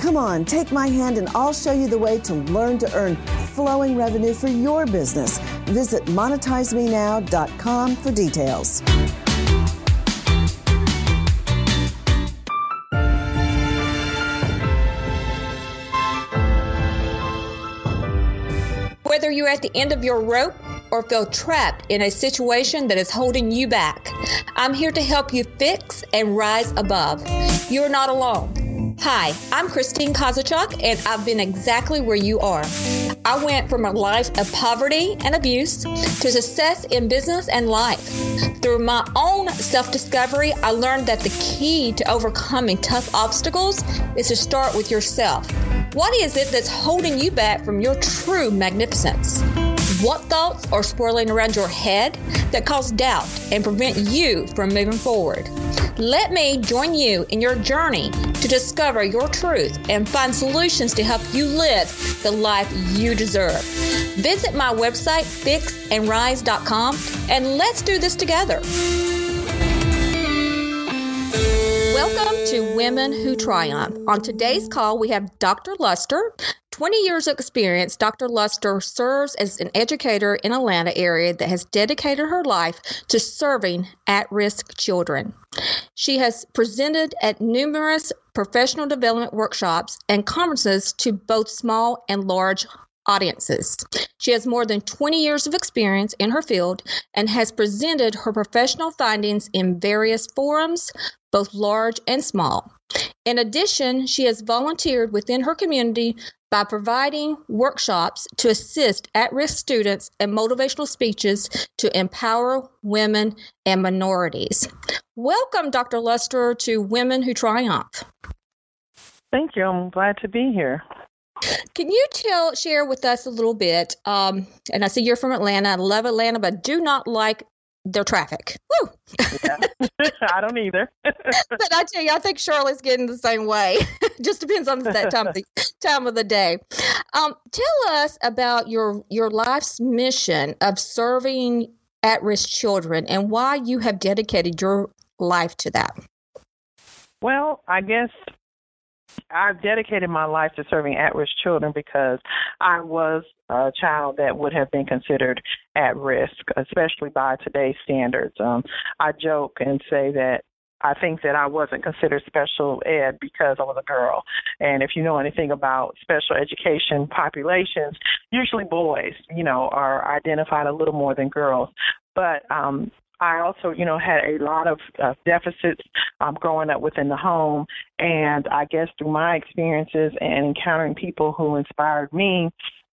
Come on, take my hand and I'll show you the way to learn to earn flowing revenue for your business. Visit monetizemenow.com for details. Whether you're at the end of your rope or feel trapped in a situation that is holding you back, I'm here to help you fix and rise above. You're not alone. Hi, I'm Christine Kozachuk, and I've been exactly where you are. I went from a life of poverty and abuse to success in business and life. Through my own self discovery, I learned that the key to overcoming tough obstacles is to start with yourself. What is it that's holding you back from your true magnificence? What thoughts are swirling around your head that cause doubt and prevent you from moving forward? Let me join you in your journey to discover your truth and find solutions to help you live the life you deserve. Visit my website, fixandrise.com, and let's do this together. Welcome to Women Who Triumph. On today's call, we have Dr. Luster. 20 years of experience, Dr. Luster serves as an educator in Atlanta area that has dedicated her life to serving at-risk children. She has presented at numerous professional development workshops and conferences to both small and large audiences. She has more than 20 years of experience in her field and has presented her professional findings in various forums, both large and small. In addition, she has volunteered within her community by providing workshops to assist at risk students and motivational speeches to empower women and minorities. Welcome, Dr. Luster, to Women Who Triumph. Thank you. I'm glad to be here. Can you tell share with us a little bit? Um, and I see you're from Atlanta. I love Atlanta, but do not like their traffic. Woo! Yeah. I don't either. but I tell you, I think Charlotte's getting the same way. Just depends on that time of the time of the day. Um, tell us about your your life's mission of serving at risk children and why you have dedicated your life to that. Well, I guess I've dedicated my life to serving at risk children because I was a child that would have been considered at risk, especially by today's standards. Um, I joke and say that I think that I wasn't considered special ed because I was a girl. And if you know anything about special education populations, usually boys, you know, are identified a little more than girls. But um I also, you know, had a lot of uh, deficits um, growing up within the home, and I guess through my experiences and encountering people who inspired me,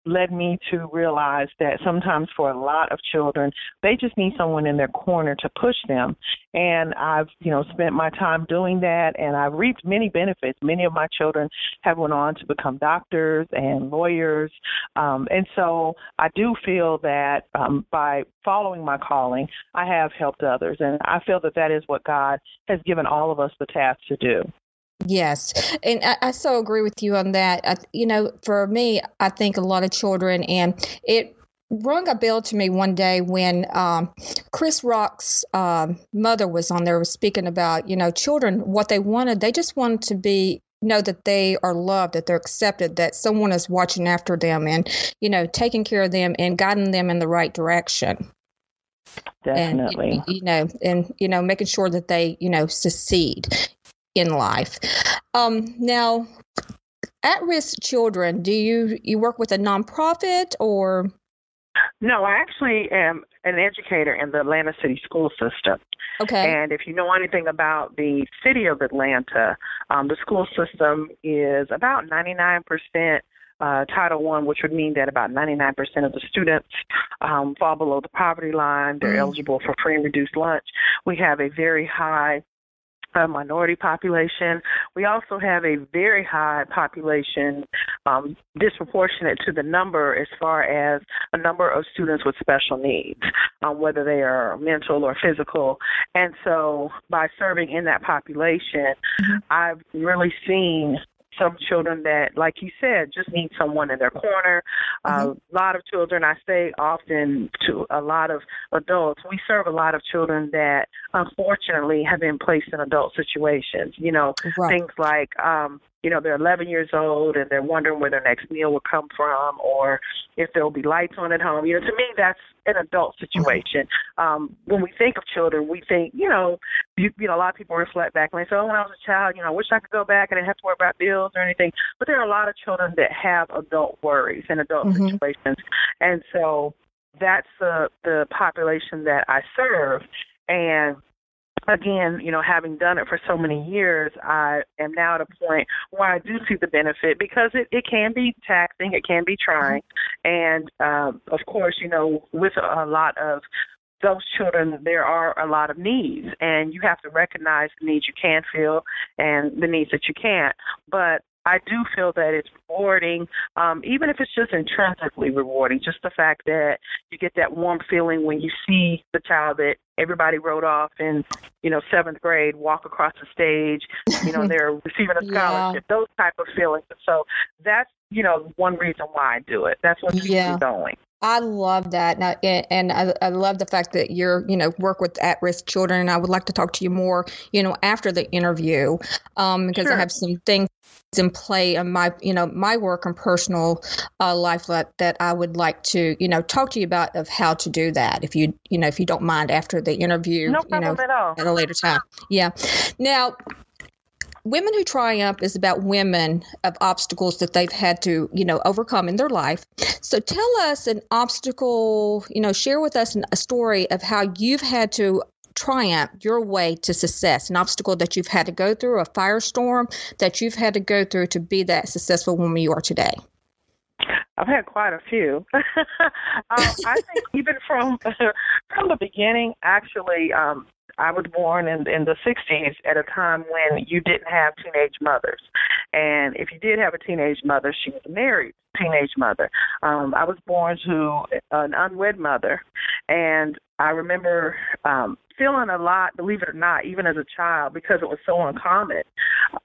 led me to realize that sometimes for a lot of children, they just need someone in their corner to push them. And I've, you know, spent my time doing that and I've reaped many benefits. Many of my children have went on to become doctors and lawyers. Um, and so I do feel that um, by following my calling, I have helped others. And I feel that that is what God has given all of us the task to do. Yes, and I, I, so agree with you on that. I, you know, for me, I think a lot of children, and it rung a bell to me one day when um, Chris Rock's um, mother was on there was speaking about, you know, children, what they wanted, they just wanted to be know that they are loved, that they're accepted, that someone is watching after them and, you know, taking care of them and guiding them in the right direction. Definitely. And, you know, and, you know, making sure that they, you know, succeed in life. Um, now, at risk children, do you you work with a nonprofit or? No, I actually am an educator in the Atlanta City school system. Okay. And if you know anything about the city of Atlanta, um, the school system is about 99% uh, Title One, which would mean that about 99% of the students um, fall below the poverty line. They're mm. eligible for free and reduced lunch. We have a very high a minority population. We also have a very high population, um, disproportionate to the number as far as a number of students with special needs, um, whether they are mental or physical. And so by serving in that population, mm-hmm. I've really seen some children that, like you said, just need someone in their corner. Mm-hmm. a lot of children, I say often to a lot of adults, we serve a lot of children that unfortunately have been placed in adult situations. You know, right. things like um, you know, they're 11 years old and they're wondering where their next meal will come from or if there will be lights on at home. You know, to me, that's an adult situation. Um, when we think of children, we think, you know, you, you know, a lot of people reflect back and they say, oh, when I was a child, you know, I wish I could go back and I didn't have to worry about bills or anything. But there are a lot of children that have adult worries and adult mm-hmm. situations. And so that's the, the population that I serve. And again, you know, having done it for so many years, I am now at a point where I do see the benefit because it, it can be taxing, it can be trying. And um, of course, you know, with a lot of those children, there are a lot of needs, and you have to recognize the needs you can feel and the needs that you can't. But I do feel that it's rewarding, um, even if it's just intrinsically rewarding. Just the fact that you get that warm feeling when you see the child that everybody wrote off in, you know, seventh grade walk across the stage. You know, they're receiving a scholarship. Yeah. Those type of feelings. So that's you know one reason why I do it. That's what keeps yeah. me going. I love that, and I, I love the fact that you're, you know, work with at-risk children. And I would like to talk to you more, you know, after the interview, um, because sure. I have some things in play in my, you know, my work and personal uh, life that, that I would like to, you know, talk to you about of how to do that. If you, you know, if you don't mind after the interview, no you know, at, all. at a later time. Yeah. Now, Women Who Triumph is about women of obstacles that they've had to, you know, overcome in their life. So tell us an obstacle, you know, share with us a story of how you've had to triumph your way to success, an obstacle that you've had to go through, a firestorm that you've had to go through to be that successful woman you are today. I've had quite a few. um, I think even from from the beginning, actually, um, I was born in in the 60s at a time when you didn't have teenage mothers, and if you did have a teenage mother, she was a married teenage mother. Um, I was born to an unwed mother, and I remember um, feeling a lot, believe it or not, even as a child, because it was so uncommon.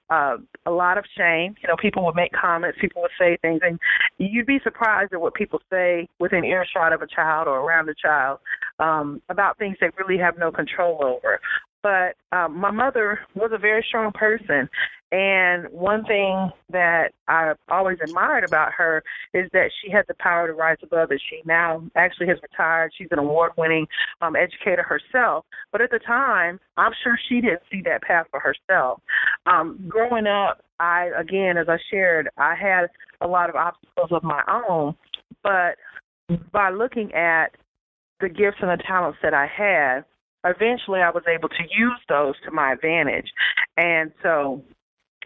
Uh, a lot of shame. You know, people would make comments, people would say things, and you'd be surprised at what people say within earshot of a child or around a child um, about things they really have no control over. But um, my mother was a very strong person, and one thing that I've always admired about her is that she had the power to rise above it. She now actually has retired. She's an award winning um, educator herself. But at the time, I'm sure she didn't see that path for herself. Um, growing up, I, again, as I shared, I had a lot of obstacles of my own. But by looking at the gifts and the talents that I had, eventually I was able to use those to my advantage. And so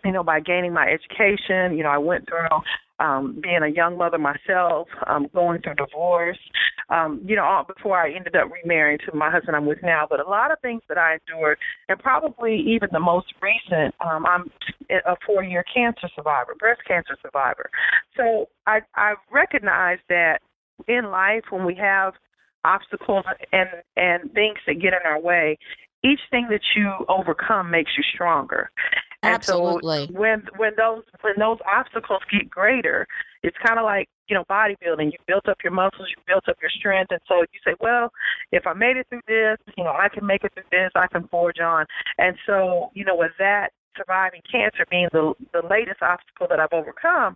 you know, by gaining my education, you know, I went through um, being a young mother myself, um, going through divorce, um, you know, all, before I ended up remarrying to my husband I'm with now. But a lot of things that I endured, and probably even the most recent, um, I'm a four year cancer survivor, breast cancer survivor. So I, I recognize that in life, when we have obstacles and and things that get in our way, each thing that you overcome makes you stronger. Absolutely. And so when when those when those obstacles get greater, it's kind of like you know bodybuilding. You built up your muscles, you built up your strength, and so you say, well, if I made it through this, you know, I can make it through this. I can forge on. And so you know, with that surviving cancer being the the latest obstacle that I've overcome,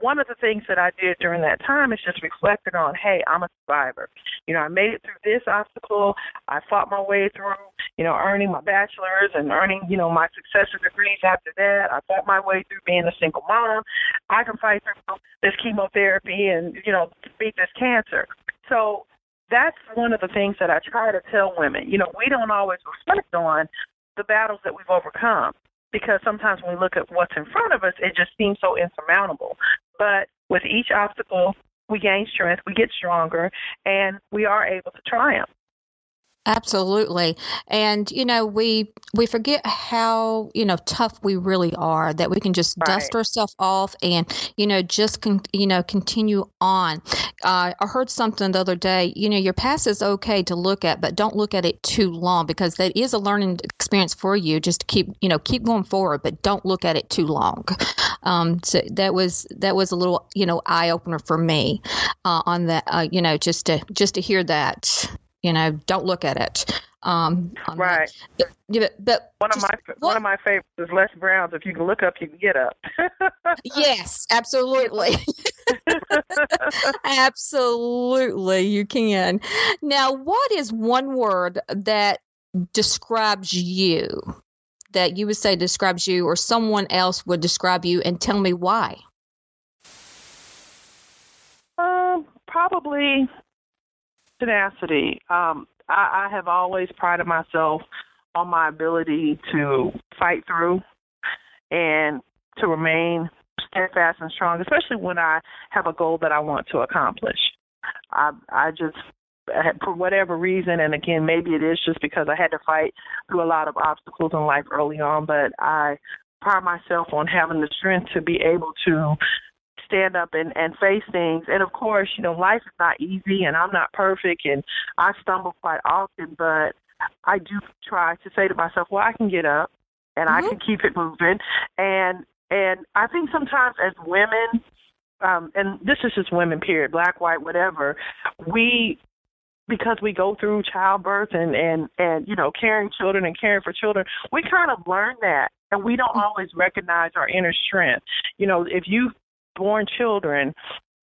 one of the things that I did during that time is just reflected on, hey, I'm a survivor. You know, I made it through this obstacle. I fought my way through, you know, earning my bachelor's and earning, you know, my successor degrees after that. I fought my way through being a single mom. I can fight through this chemotherapy and, you know, beat this cancer. So that's one of the things that I try to tell women. You know, we don't always reflect on the battles that we've overcome because sometimes when we look at what's in front of us, it just seems so insurmountable. But with each obstacle, we gain strength, we get stronger, and we are able to triumph. Absolutely. And you know, we we forget how, you know, tough we really are that we can just right. dust ourselves off and, you know, just con- you know, continue on. Uh, I heard something the other day, you know, your past is okay to look at, but don't look at it too long because that is a learning experience for you. Just keep, you know, keep going forward, but don't look at it too long. Um, so that was that was a little, you know, eye opener for me uh, on that. Uh, you know, just to just to hear that you know, don't look at it. Um, right. But, but one of my one of my favorites is Les Brown's. If you can look up, you can get up. yes, absolutely. absolutely, you can. Now, what is one word that describes you? That you would say describes you, or someone else would describe you, and tell me why. Um, probably tenacity. Um, I, I have always prided myself on my ability to fight through and to remain steadfast and strong, especially when I have a goal that I want to accomplish. I I just for whatever reason, and again, maybe it is just because I had to fight through a lot of obstacles in life early on, but I pride myself on having the strength to be able to stand up and and face things. And of course, you know, life is not easy, and I'm not perfect, and I stumble quite often. But I do try to say to myself, well, I can get up, and mm-hmm. I can keep it moving. And and I think sometimes as women, um, and this is just women, period, black, white, whatever, we because we go through childbirth and and and you know caring children and caring for children we kind of learn that and we don't mm-hmm. always recognize our inner strength you know if you born children,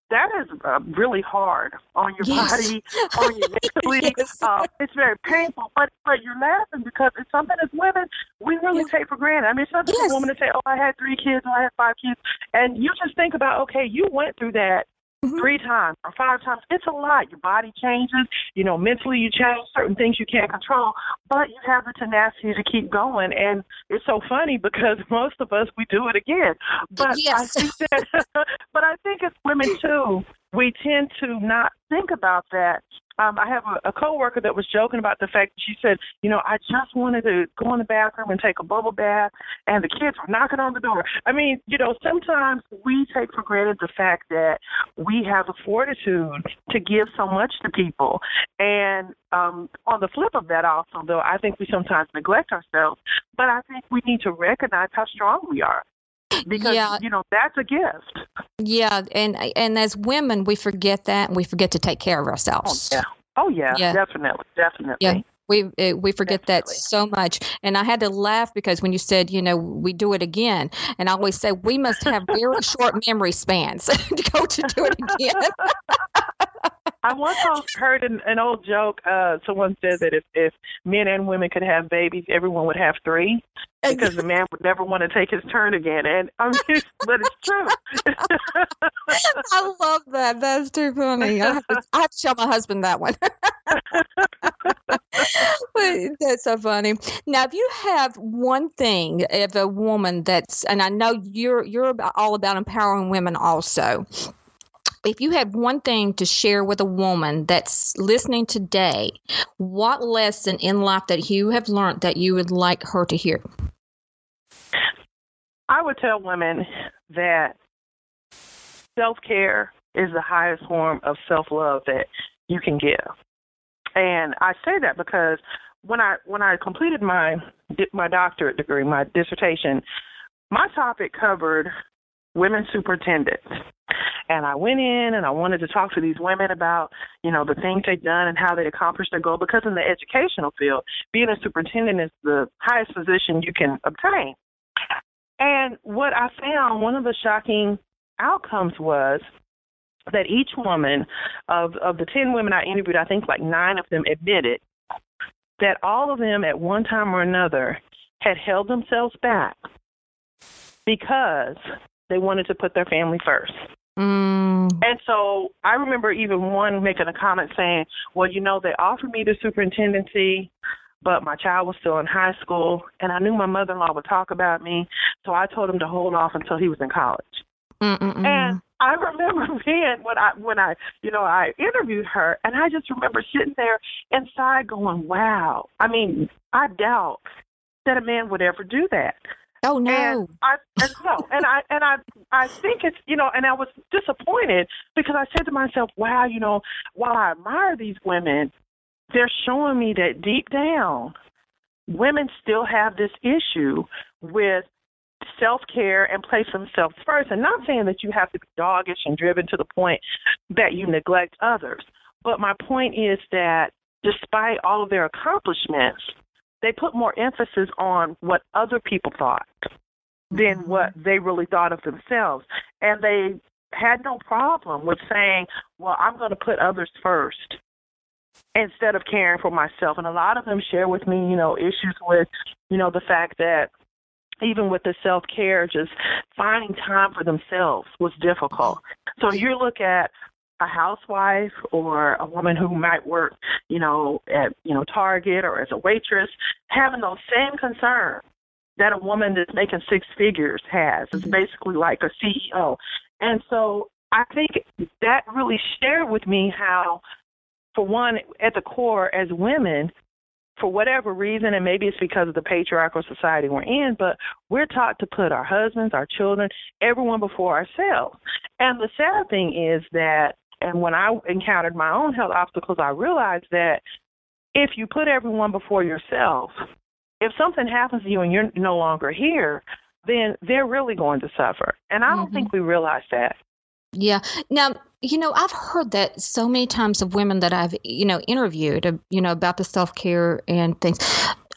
that is uh, really hard on your yes. body, on your mentally. yes. uh, it's very painful, but but you're laughing because it's something as women we really yes. take for granted. I mean, it's not yes. a woman to say, "Oh, I had three kids, or I had five kids," and you just think about, okay, you went through that mm-hmm. three times or five times. It's a lot. Your body changes. You know, mentally you change certain things you can't control, but you have the tenacity to keep going. And it's so funny because most of us we do it again. But yes. I think that, but I think as women too, we tend to not think about that um, I have a, a coworker that was joking about the fact that she said, you know, I just wanted to go in the bathroom and take a bubble bath, and the kids were knocking on the door. I mean, you know, sometimes we take for granted the fact that we have the fortitude to give so much to people, and um, on the flip of that, also though, I think we sometimes neglect ourselves, but I think we need to recognize how strong we are because yeah. you know that's a gift. Yeah, and and as women, we forget that, and we forget to take care of ourselves. Oh yeah, oh yeah, yeah. definitely, definitely. Yeah. We eh, we forget Definitely. that so much, and I had to laugh because when you said, you know, we do it again, and I always say we must have very short memory spans to go to do it again. I once heard an, an old joke. Uh, someone said that if, if men and women could have babies, everyone would have three because the man would never want to take his turn again. And I mean, but it's true. I love that. That's too funny. I have to, I have to show my husband that one. that's so funny. Now, if you have one thing, if a woman that's, and I know you're you're all about empowering women also if you have one thing to share with a woman that's listening today, what lesson in life that you have learned that you would like her to hear? I would tell women that self care is the highest form of self love that you can give. And I say that because when I when I completed my my doctorate degree, my dissertation, my topic covered women superintendents. And I went in and I wanted to talk to these women about, you know, the things they'd done and how they'd accomplished their goal because in the educational field, being a superintendent is the highest position you can obtain. And what I found, one of the shocking outcomes was that each woman of of the 10 women I interviewed, I think like 9 of them admitted that all of them at one time or another had held themselves back because they wanted to put their family first. Mm. And so I remember even one making a comment saying, "Well, you know, they offered me the superintendency, but my child was still in high school, and I knew my mother-in-law would talk about me, so I told him to hold off until he was in college." Mm-mm-mm. And I remember being when I when I you know I interviewed her, and I just remember sitting there inside going, "Wow!" I mean, I doubt that a man would ever do that. Oh no! And I and no, and I and I I think it's you know, and I was disappointed because I said to myself, "Wow, you know, while I admire these women, they're showing me that deep down, women still have this issue with self care and place themselves first. And not saying that you have to be doggish and driven to the point that you neglect others, but my point is that despite all of their accomplishments, they put more emphasis on what other people thought than mm-hmm. what they really thought of themselves. And they had no problem with saying, well, I'm going to put others first instead of caring for myself. And a lot of them share with me, you know, issues with, you know, the fact that even with the self care, just finding time for themselves was difficult. So you look at a housewife or a woman who might work, you know, at you know Target or as a waitress, having those same concerns that a woman that's making six figures has. It's mm-hmm. basically like a CEO. And so I think that really shared with me how, for one, at the core, as women, for whatever reason, and maybe it's because of the patriarchal society we're in, but we're taught to put our husbands, our children, everyone before ourselves. And the sad thing is that and when I encountered my own health obstacles, I realized that if you put everyone before yourself, if something happens to you and you're no longer here, then they're really going to suffer. And I don't mm-hmm. think we realize that. Yeah. Now, you know, I've heard that so many times of women that I've, you know, interviewed, you know, about the self care and things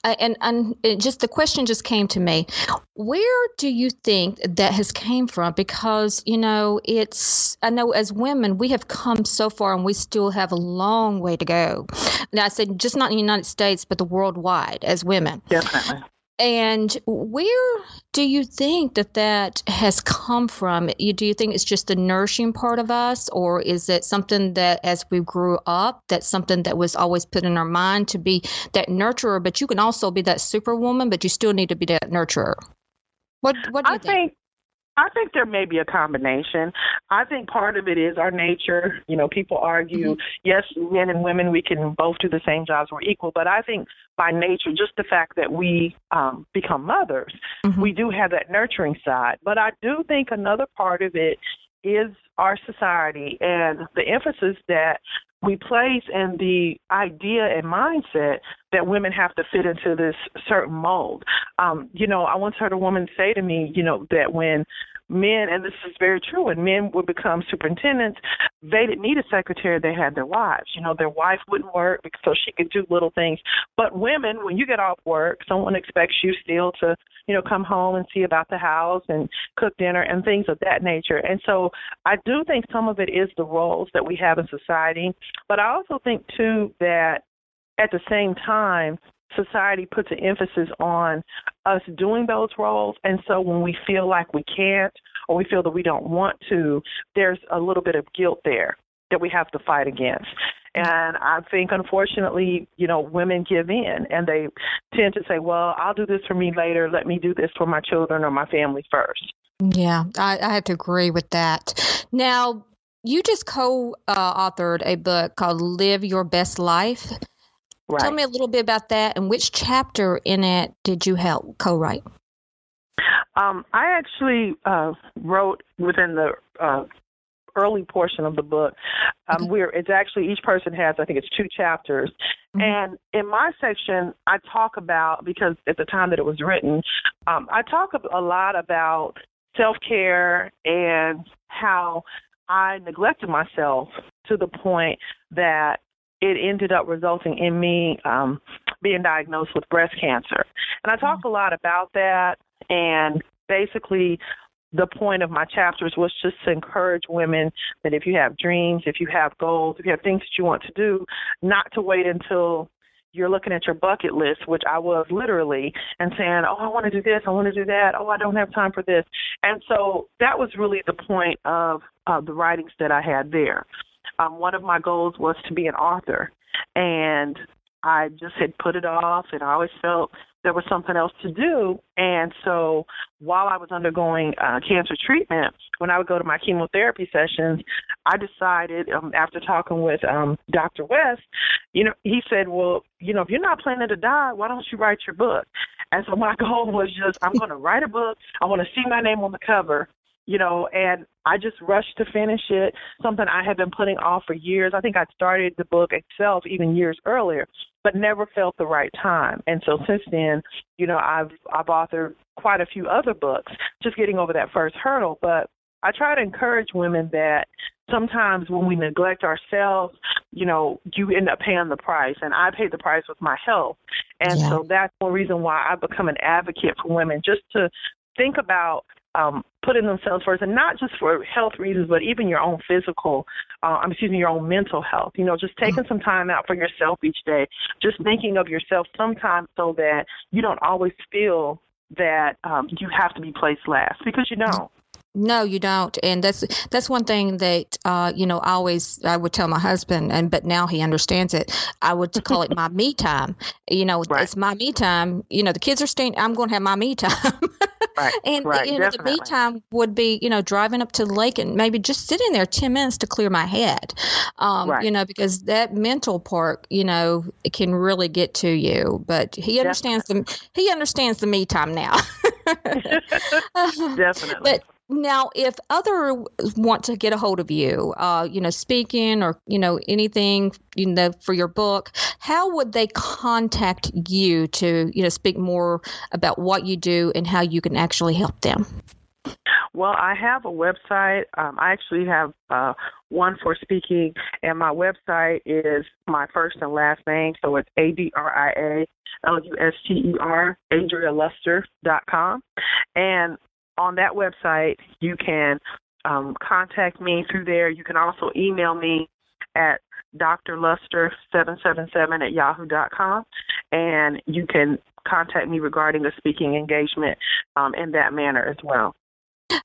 Uh, and and just the question just came to me. Where do you think that has came from? Because you know it's i know as women we have come so far and we still have a long way to go. Now i said just not in the united states but the worldwide as women. Definitely and where do you think that that has come from? Do you think it's just the nourishing part of us, or is it something that as we grew up, that's something that was always put in our mind to be that nurturer? But you can also be that superwoman, but you still need to be that nurturer. What What do you I think? think I think there may be a combination. I think part of it is our nature. You know, people argue, mm-hmm. yes, men and women, we can both do the same jobs, we're equal. But I think by nature, just the fact that we um, become mothers, mm-hmm. we do have that nurturing side. But I do think another part of it is our society and the emphasis that we place and the idea and mindset that women have to fit into this certain mold. Um, you know, I once heard a woman say to me, you know, that when men, and this is very true, when men would become superintendents, they didn't need a secretary, they had their wives. You know, their wife wouldn't work so she could do little things. But women, when you get off work, someone expects you still to, you know, come home and see about the house and cook dinner and things of that nature. And so I do think some of it is the roles that we have in society. But I also think, too, that at the same time, society puts an emphasis on us doing those roles. And so when we feel like we can't or we feel that we don't want to, there's a little bit of guilt there that we have to fight against. And I think, unfortunately, you know, women give in and they tend to say, well, I'll do this for me later. Let me do this for my children or my family first. Yeah, I, I have to agree with that. Now, you just co uh, authored a book called Live Your Best Life. Right. Tell me a little bit about that and which chapter in it did you help co write? Um, I actually uh, wrote within the uh, early portion of the book. Um, okay. Where it's actually each person has, I think it's two chapters, mm-hmm. and in my section, I talk about because at the time that it was written, um, I talk a lot about self care and how I neglected myself to the point that it ended up resulting in me um, being diagnosed with breast cancer. And I talk a lot about that. And basically, the point of my chapters was just to encourage women that if you have dreams, if you have goals, if you have things that you want to do, not to wait until you're looking at your bucket list, which I was literally, and saying, "Oh, I want to do this, I want to do that. Oh, I don't have time for this." And so that was really the point of uh, the writings that I had there. Um, one of my goals was to be an author, and I just had put it off, and I always felt there was something else to do. And so while I was undergoing uh, cancer treatment, when I would go to my chemotherapy sessions, I decided um, after talking with um, Dr. West, you know, he said, well, you know, if you're not planning to die, why don't you write your book? And so my goal was just, I'm going to write a book. I want to see my name on the cover you know, and I just rushed to finish it, something I had been putting off for years. I think I started the book itself even years earlier, but never felt the right time. And so since then, you know, I've I've authored quite a few other books, just getting over that first hurdle. But I try to encourage women that sometimes when we neglect ourselves, you know, you end up paying the price. And I paid the price with my health. And yeah. so that's one reason why I've become an advocate for women just to think about um, putting themselves first, and not just for health reasons, but even your own physical, uh, I'm excuse me, your own mental health. You know, just taking some time out for yourself each day, just thinking of yourself sometimes so that you don't always feel that um, you have to be placed last because you don't. No, you don't, and that's that's one thing that uh, you know. I always I would tell my husband, and but now he understands it. I would call it my me time. You know, right. it's my me time. You know, the kids are staying. I'm going to have my me time. right. And right. you know, Definitely. the me time would be you know driving up to the lake and maybe just sitting there ten minutes to clear my head. Um, right. You know, because that mental part, you know, it can really get to you. But he understands Definitely. the he understands the me time now. Definitely. But now, if other want to get a hold of you, uh, you know, speaking or you know anything, you know, for your book, how would they contact you to you know speak more about what you do and how you can actually help them? Well, I have a website. Um, I actually have uh, one for speaking, and my website is my first and last name, so it's A D R I A L U S T E R, AdriaLuster.com. And on that website, you can um, contact me through there. You can also email me at drluster777 at yahoo.com, and you can contact me regarding a speaking engagement um, in that manner as well.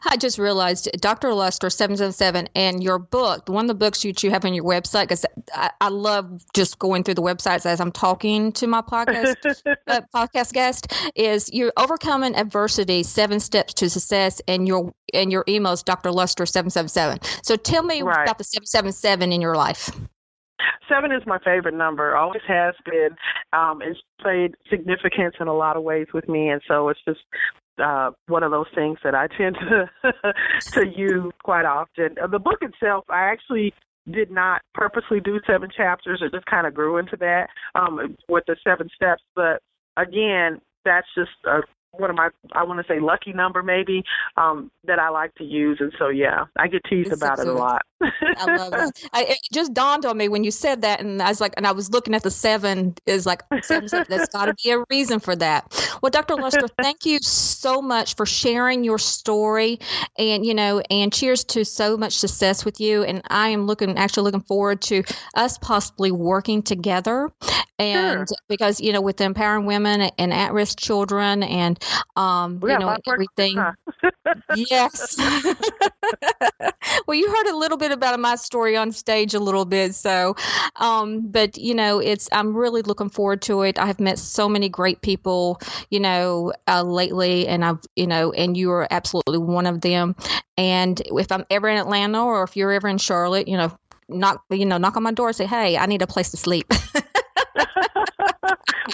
I just realized Dr. Luster 777 and your book, one of the books you, you have on your website, because I, I, love just going through the websites as I'm talking to my podcast uh, podcast guest, is you're overcoming adversity, seven steps to success, and your and your emails, Dr. Luster 777. So tell me right. about the 777 in your life. Seven is my favorite number. Always has been. Um, it's played significance in a lot of ways with me, and so it's just uh, one of those things that I tend to to use quite often. Uh, the book itself, I actually did not purposely do seven chapters. It just kind of grew into that um, with the seven steps. But again, that's just a one of my I want to say lucky number maybe um, that I like to use, and so yeah, I get teased it's about it a lot. I love it. I, it just dawned on me when you said that, and I was like, and I was looking at the seven is like seven, seven there's got to be a reason for that. Well, Dr. Luster, thank you so much for sharing your story, and you know, and cheers to so much success with you. And I am looking actually looking forward to us possibly working together, and sure. because you know, with empowering women and at-risk children and um, you know, everything. yes. well, you heard a little bit about my story on stage a little bit. So, um, but you know, it's, I'm really looking forward to it. I have met so many great people, you know, uh, lately and I've, you know, and you are absolutely one of them. And if I'm ever in Atlanta or if you're ever in Charlotte, you know, knock, you know, knock on my door and say, Hey, I need a place to sleep.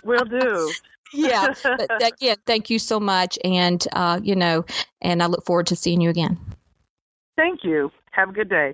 Will do yeah. But again, thank you so much. And, uh, you know, and I look forward to seeing you again. Thank you. Have a good day.